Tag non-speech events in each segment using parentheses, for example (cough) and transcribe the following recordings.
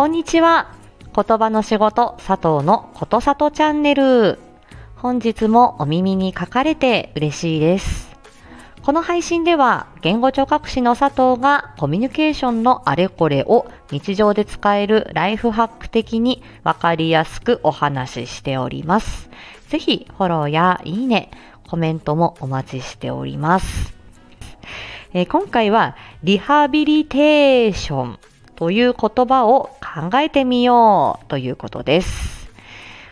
こんにちは。言葉の仕事佐藤のことさとチャンネル。本日もお耳に書かれて嬉しいです。この配信では言語聴覚士の佐藤がコミュニケーションのあれこれを日常で使えるライフハック的にわかりやすくお話ししております。ぜひフォローやいいね、コメントもお待ちしております。えー、今回はリハビリテーションという言葉を考えてみようということです。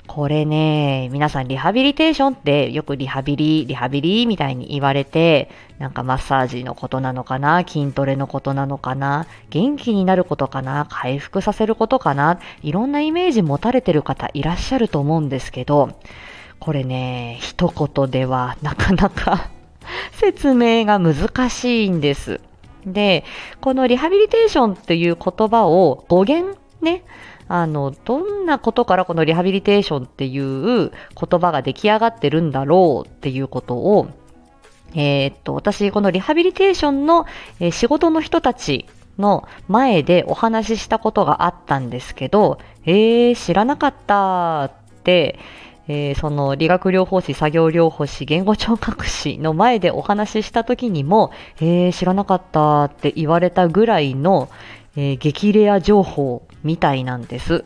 これね、皆さんリハビリテーションってよくリハビリ、リハビリみたいに言われて、なんかマッサージのことなのかな、筋トレのことなのかな、元気になることかな、回復させることかな、いろんなイメージ持たれてる方いらっしゃると思うんですけど、これね、一言ではなかなか (laughs) 説明が難しいんです。で、このリハビリテーションっていう言葉を語源ね、あの、どんなことからこのリハビリテーションっていう言葉が出来上がってるんだろうっていうことを、えー、っと、私、このリハビリテーションの、仕事の人たちの前でお話ししたことがあったんですけど、えー、知らなかったって、えー、その理学療法士、作業療法士、言語聴覚士の前でお話しした時にも、えー、知らなかったって言われたぐらいの、えー、激レア情報みたいなんです。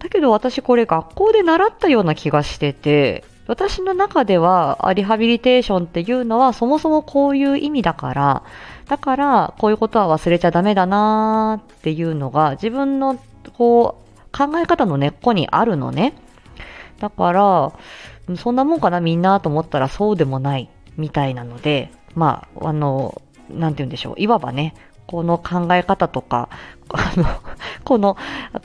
だけど私これ学校で習ったような気がしてて、私の中ではリハビリテーションっていうのはそもそもこういう意味だから、だからこういうことは忘れちゃダメだなーっていうのが自分のこう考え方の根っこにあるのね。だから、そんなもんかなみんなと思ったらそうでもないみたいなので、まあ、あの、なんて言うんでしょう。いわばね、この考え方とか、(laughs) あの、この、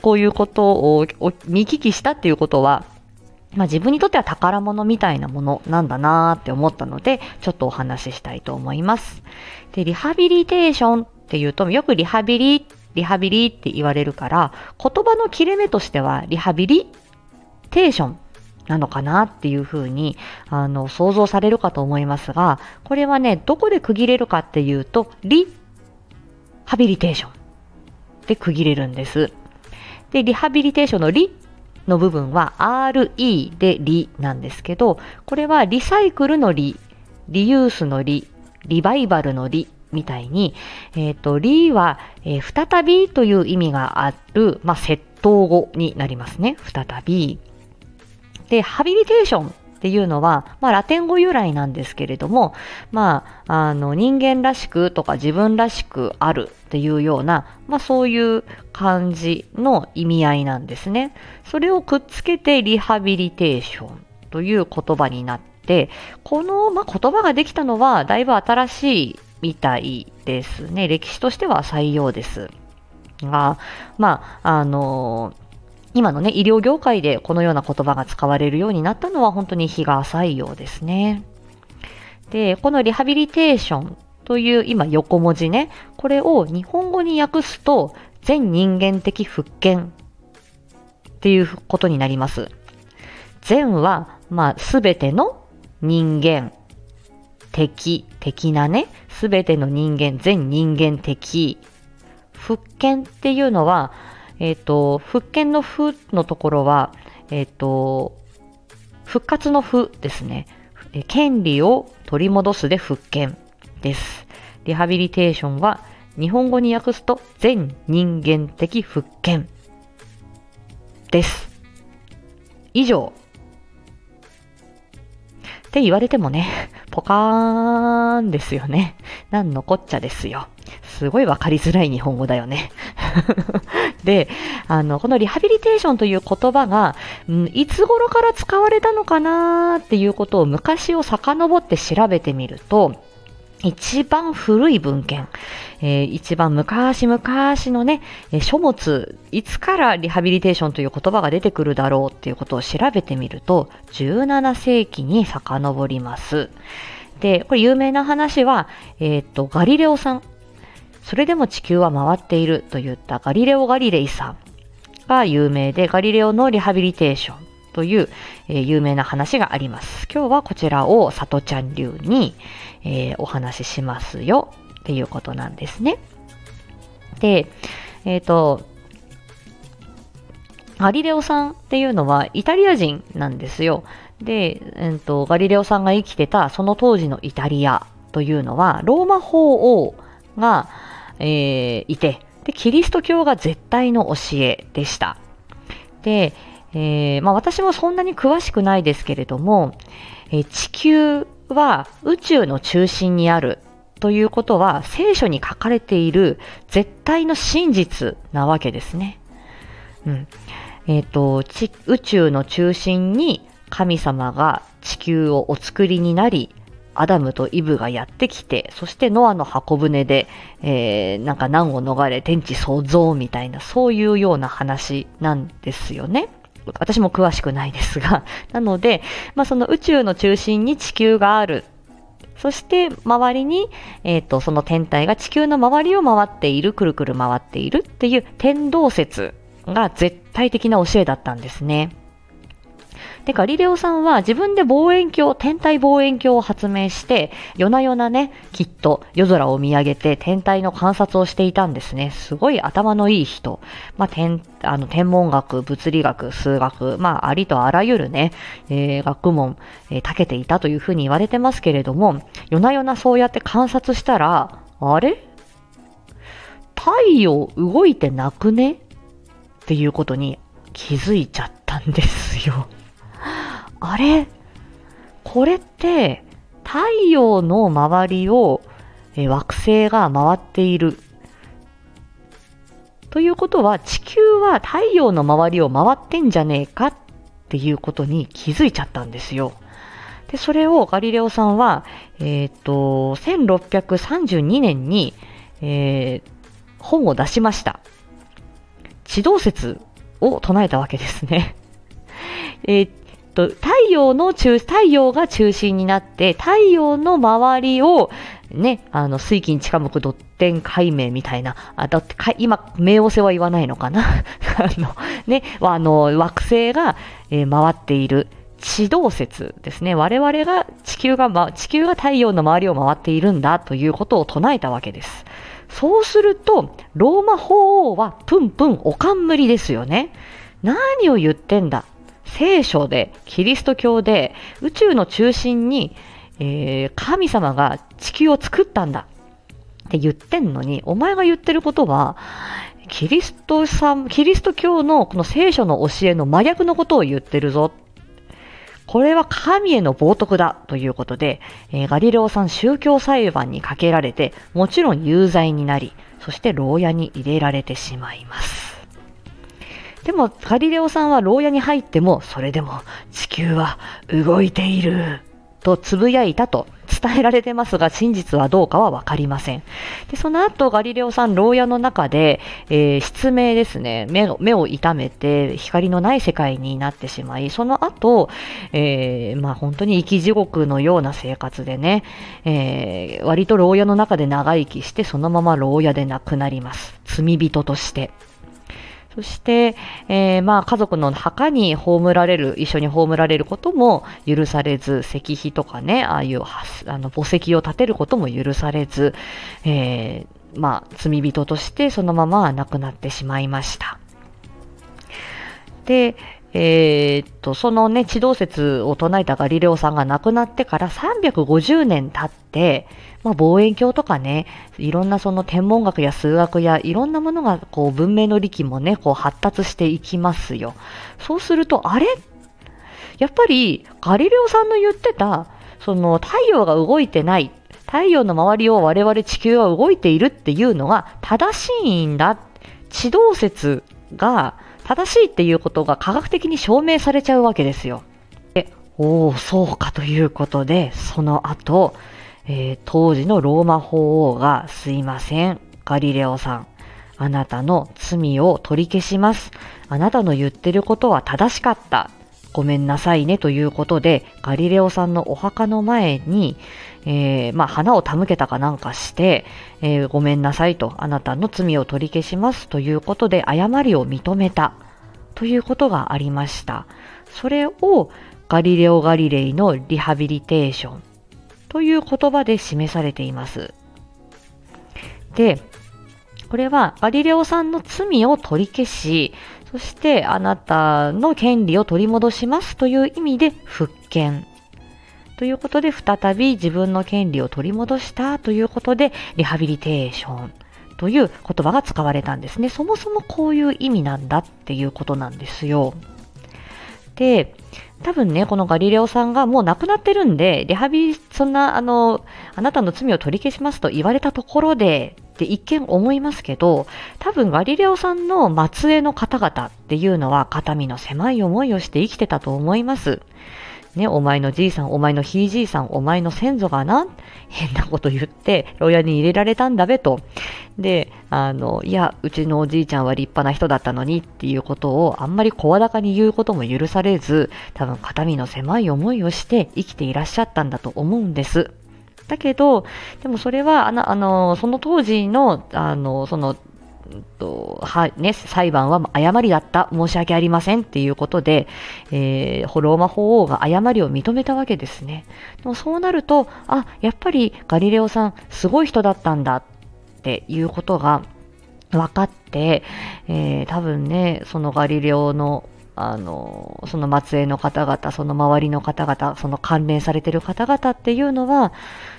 こういうことを見聞きしたっていうことは、まあ、自分にとっては宝物みたいなものなんだなーって思ったので、ちょっとお話ししたいと思います。で、リハビリテーションっていうと、よくリハビリ、リハビリって言われるから、言葉の切れ目としては、リハビリテーションなのかなっていうふうにあの想像されるかと思いますが、これはね、どこで区切れるかっていうと、リハビリテーションで区切れるんです。で、リハビリテーションのリの部分は RE でリなんですけど、これはリサイクルのリ、リユースのリ、リバイバルのリみたいに、えっ、ー、と、リは、えー、再びという意味がある、まあ、窃盗語になりますね。再び。で、ハビリテーションっていうのは、まあ、ラテン語由来なんですけれども、まあ、あの、人間らしくとか自分らしくあるっていうような、まあ、そういう感じの意味合いなんですね。それをくっつけてリハビリテーションという言葉になって、この、まあ、言葉ができたのはだいぶ新しいみたいですね。歴史としては採用です。が、まあ、あの今のね、医療業界でこのような言葉が使われるようになったのは本当に日が浅いようですね。で、このリハビリテーションという今横文字ね、これを日本語に訳すと全人間的復権っていうことになります。全は、まあ、すべての人間、敵、敵なね、すべての人間、全人間的。復権っていうのは、えっ、ー、と、復権の復のところは、えっ、ー、と、復活の復ですね。権利を取り戻すで復権です。リハビリテーションは日本語に訳すと全人間的復権です。以上。って言われてもね、(laughs) ポカーンですよね。なんのこっちゃですよ。すごいわかりづらい日本語だよね。で、あの、このリハビリテーションという言葉が、うん、いつ頃から使われたのかなっていうことを昔を遡って調べてみると、一番古い文献、えー、一番昔々のね、書物、いつからリハビリテーションという言葉が出てくるだろうっていうことを調べてみると、17世紀に遡ります。で、これ有名な話は、えっ、と、ガリレオさん。それでも地球は回っているといったガリレオ・ガリレイさんが有名で、ガリレオのリハビリテーションという、えー、有名な話があります。今日はこちらをさとちゃん流に、えー、お話ししますよっていうことなんですね。で、えっ、ー、と、ガリレオさんっていうのはイタリア人なんですよ。で、えーと、ガリレオさんが生きてたその当時のイタリアというのは、ローマ法王が、えー、いてで、キリスト教が絶対の教えでした。で、えー、まあ、私もそんなに詳しくないですけれども、えー、地球は宇宙の中心にあるということは聖書に書かれている絶対の真実なわけですね。うん。えっ、ー、と、宇宙の中心に神様が地球をお作りになり、アダムとイブがやってきて、そしてノアの箱舟で、えー、なんか難を逃れ天地創造みたいな、そういうような話なんですよね。私も詳しくないですが。(laughs) なので、まあ、その宇宙の中心に地球がある。そして周りに、えっ、ー、と、その天体が地球の周りを回っている、くるくる回っているっていう天動説が絶対的な教えだったんですね。で、ガリレオさんは自分で望遠鏡、天体望遠鏡を発明して、夜な夜なね、きっと夜空を見上げて天体の観察をしていたんですね。すごい頭のいい人。まあ、天、あの、天文学、物理学、数学、まあ、ありとあらゆるね、えー、学問、えー、長けていたというふうに言われてますけれども、夜な夜なそうやって観察したら、あれ？太陽動いてなくね？っていうことに気づいちゃったんですよ。あれ？これって太陽の周りを惑星が回っている。ということは地球は太陽の周りを回ってんじゃねえかっていうことに気づいちゃったんですよ。で、それをガリレオさんは、えっ、ー、と、1632年に、えー、本を出しました。地動説を唱えたわけですね。えー、と、太陽の中、太陽が中心になって、太陽の周りを、ね、あの、水金地下木ドッテン解明みたいな、あ、だってか、今、冥王星は言わないのかな？(laughs) あの、ね、あの、惑星が、えー、回っている。地動説ですね。我々が地球が、ま、地球が太陽の周りを回っているんだということを唱えたわけです。そうすると、ローマ法王はプンプンおかんむりですよね。何を言ってんだ？聖書で、キリスト教で、宇宙の中心に、えー、神様が地球を作ったんだって言ってんのに、お前が言ってることは、キリストさん、キリスト教のこの聖書の教えの真逆のことを言ってるぞ。これは神への冒涜だということで、えー、ガリレオさん宗教裁判にかけられて、もちろん有罪になり、そして牢屋に入れられてしまいます。でも、ガリレオさんは牢屋に入っても、それでも地球は動いているとつぶやいたと伝えられてますが、真実はどうかはわかりません。で、その後、ガリレオさん、牢屋の中で、えー、失明ですね目を、目を痛めて、光のない世界になってしまい、その後、えー、まあ本当に生き地獄のような生活でね、えー、割と牢屋の中で長生きして、そのまま牢屋で亡くなります。罪人として。そして、えー、まあ家族の墓に葬られる、一緒に葬られることも許されず、石碑とかね、ああいうあの墓石を建てることも許されず、えー、まあ罪人としてそのまま亡くなってしまいました。で、えー、っと、そのね、地動説を唱えたガリレオさんが亡くなってから350年経って、まあ、望遠鏡とかね、いろんなその天文学や数学やいろんなものが、こう、文明の利器もね、こう発達していきますよ。そうすると、あれ？やっぱり、ガリレオさんの言ってた、その太陽が動いてない、太陽の周りを我々地球は動いているっていうのが正しいんだ。地動説が、正しいっていうことが科学的に証明されちゃうわけですよ。で、おお、そうかということで、その後、えー、当時のローマ法王が、すいません、ガリレオさん、あなたの罪を取り消します。あなたの言ってることは正しかった。ごめんなさいねということで、ガリレオさんのお墓の前に、えー、まあ、花を手向けたかなんかして、えー、ごめんなさいと、あなたの罪を取り消しますということで、誤りを認めたということがありました。それをガリレオ・ガリレイのリハビリテーションという言葉で示されています。で、これはガリレオさんの罪を取り消し、そしてあなたの権利を取り戻しますという意味で復権。ということで再び自分の権利を取り戻したということでリハビリテーションという言葉が使われたんですね。そもそもこういう意味なんだっていうことなんですよ。で、多分ね、このガリレオさんがもう亡くなってるんで、リハビリ、そんな、あの、あなたの罪を取り消しますと言われたところで、って一見思いますけど、多分ガリレオさんの末裔の方々っていうのは肩身の狭い思いをして生きてたと思います。ね、お前のじいさん、お前のひいじいさん、お前の先祖がな、変なこと言って、牢屋に入れられたんだべと。で、あの、いや、うちのおじいちゃんは立派な人だったのにっていうことをあんまり声高に言うことも許されず、多分肩身の狭い思いをして生きていらっしゃったんだと思うんです。だけど、でもそれは、あの、あのその当時の、あの、その、とはね、裁判は誤りだった、申し訳ありませんっていうことで、えー、ローマ法王が誤りを認めたわけですね。でもそうなると、あ、やっぱりガリレオさん、すごい人だったんだっていうことが分かって、えー、多分ね、そのガリレオのあの、その末裔の方々、その周りの方々、その関連されてる方々っていうのは、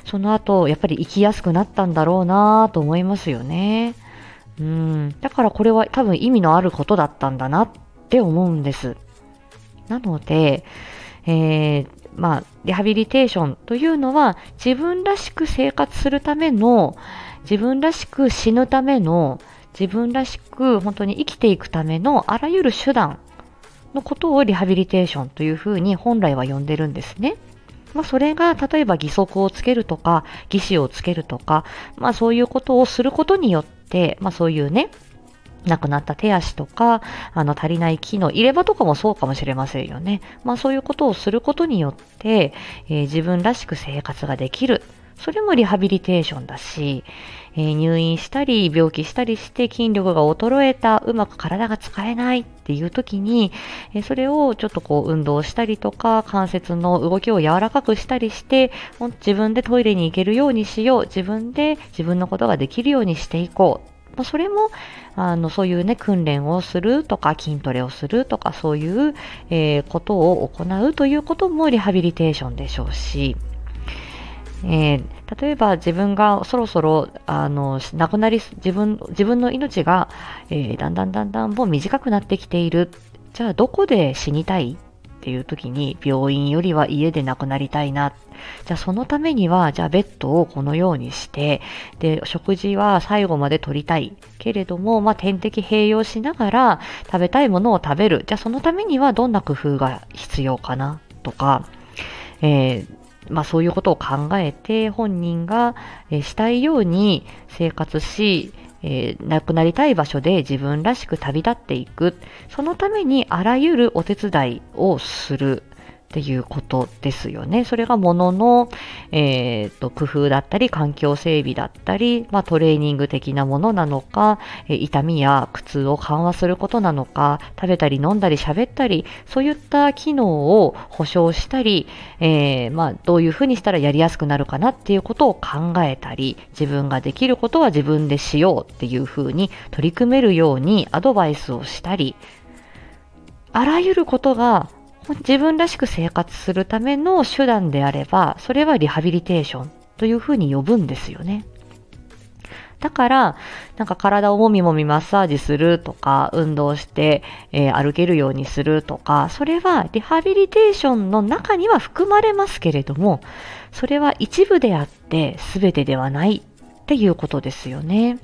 その後、やっぱり生きやすくなったんだろうなと思いますよね。うん。だからこれは多分意味のあることだったんだなって思うんです。なので、えー、まあ、リハビリテーションというのは自分らしく生活するための、自分らしく死ぬための、自分らしく本当に生きていくためのあらゆる手段のことをリハビリテーションというふうに本来は呼んでるんですね。まあ、それが例えば義足をつけるとか、義肢をつけるとか、まあそういうことをすることによって、まあそういうね、亡くなった手足とか、あの足りない木の、入れ歯とかもそうかもしれませんよね。まあそういうことをすることによって、えー、自分らしく生活ができる。それもリハビリテーションだし、えー、入院したり、病気したりして筋力が衰えた、うまく体が使えないっていう時に、え、それをちょっとこう運動したりとか、関節の動きを柔らかくしたりして、自分でトイレに行けるようにしよう、自分で自分のことができるようにしていこう。それも、あの、そういうね、訓練をするとか、筋トレをするとか、そういう、えー、ことを行うということもリハビリテーションでしょうし、えー、例えば自分がそろそろあの亡くなり自分自分の命が、えー、だんだんだんだんもう短くなってきている。じゃあどこで死にたい？っていう時に病院よりは家で亡くなりたいな。じゃあそのためにはじゃあベッドをこのようにしてで食事は最後まで取りたい。けれども、まあ、点滴併用しながら食べたいものを食べる。じゃあそのためにはどんな工夫が必要かな？とか、えーまあそういうことを考えて本人が、えしたいように生活し、えー、亡くなりたい場所で自分らしく旅立っていく。そのためにあらゆるお手伝いをする。っていうことですよね。それがものの、えーと、工夫だったり、環境整備だったり、まあ、トレーニング的なものなのか、え痛みや苦痛を緩和することなのか、食べたり飲んだり喋ったり、そういった機能を保証したり、えー、まあ、どういうふうにしたらやりやすくなるかなっていうことを考えたり、自分ができることは自分でしようっていうふうに取り組めるようにアドバイスをしたり、あらゆることが自分らしく生活するための手段であれば、それはリハビリテーションというふうに呼ぶんですよね。だから、なんか体をもみもみマッサージするとか、運動して、えー、歩けるようにするとか、それはリハビリテーションの中には含まれますけれども、それは一部であって全てではないっていうことですよね。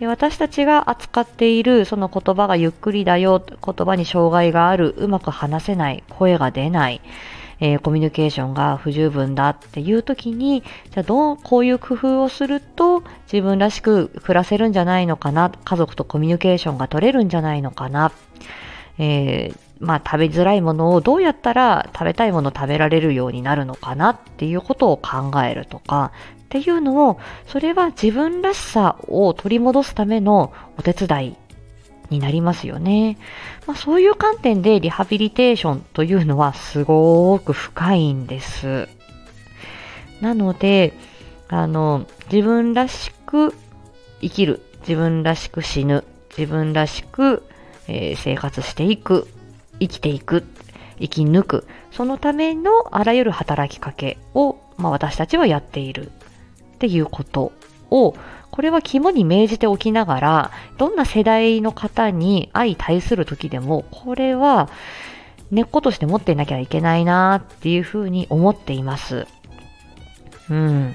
で私たちが扱っているその言葉がゆっくりだよ、言葉に障害がある、うまく話せない、声が出ない、えー、コミュニケーションが不十分だっていう時に、じゃあどう、こういう工夫をすると自分らしく暮らせるんじゃないのかな、家族とコミュニケーションが取れるんじゃないのかな、えー、まあ食べづらいものをどうやったら食べたいものを食べられるようになるのかなっていうことを考えるとか、っていうのを、それは自分らしさを取り戻すためのお手伝いになりますよね。まあ、そういう観点でリハビリテーションというのはすごく深いんです。なので、あの、自分らしく生きる、自分らしく死ぬ、自分らしく、えー、生活していく、生きていく、生き抜く、そのためのあらゆる働きかけを、まあ、私たちはやっているっていうことを、これは肝に銘じておきながら、どんな世代の方に相対する時でも、これは根っことして持っていなきゃいけないなっていうふうに思っています。うん。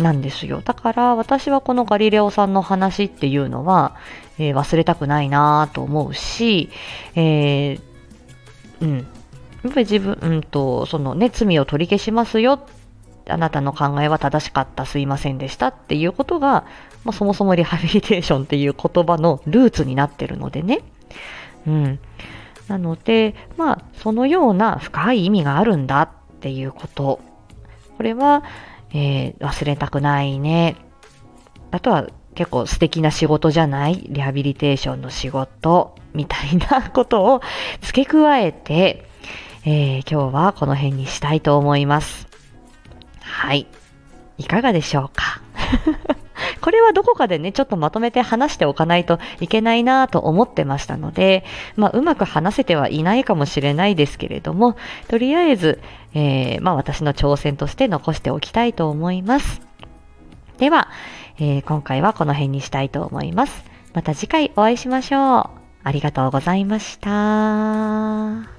なんですよ。だから私はこのガリレオさんの話っていうのは、えー、忘れたくないなと思うし、えー、うん。やっぱり自分、うんと、そのね、罪を取り消しますよ。あなたの考えは正しかった、すいませんでしたっていうことが、まあ、そもそもリハビリテーションっていう言葉のルーツになってるのでね。うん。なので、まあ、そのような深い意味があるんだっていうこと。これは、えー、忘れたくないね。あとは結構素敵な仕事じゃない？リハビリテーションの仕事みたいなことを付け加えて、えー、今日はこの辺にしたいと思います。はい。いかがでしょうか？(laughs) これはどこかでね、ちょっとまとめて話しておかないといけないなと思ってましたので、まあ、うまく話せてはいないかもしれないですけれども、とりあえず、えー、まあ、私の挑戦として残しておきたいと思います。では、えー、今回はこの辺にしたいと思います。また次回お会いしましょう。ありがとうございました。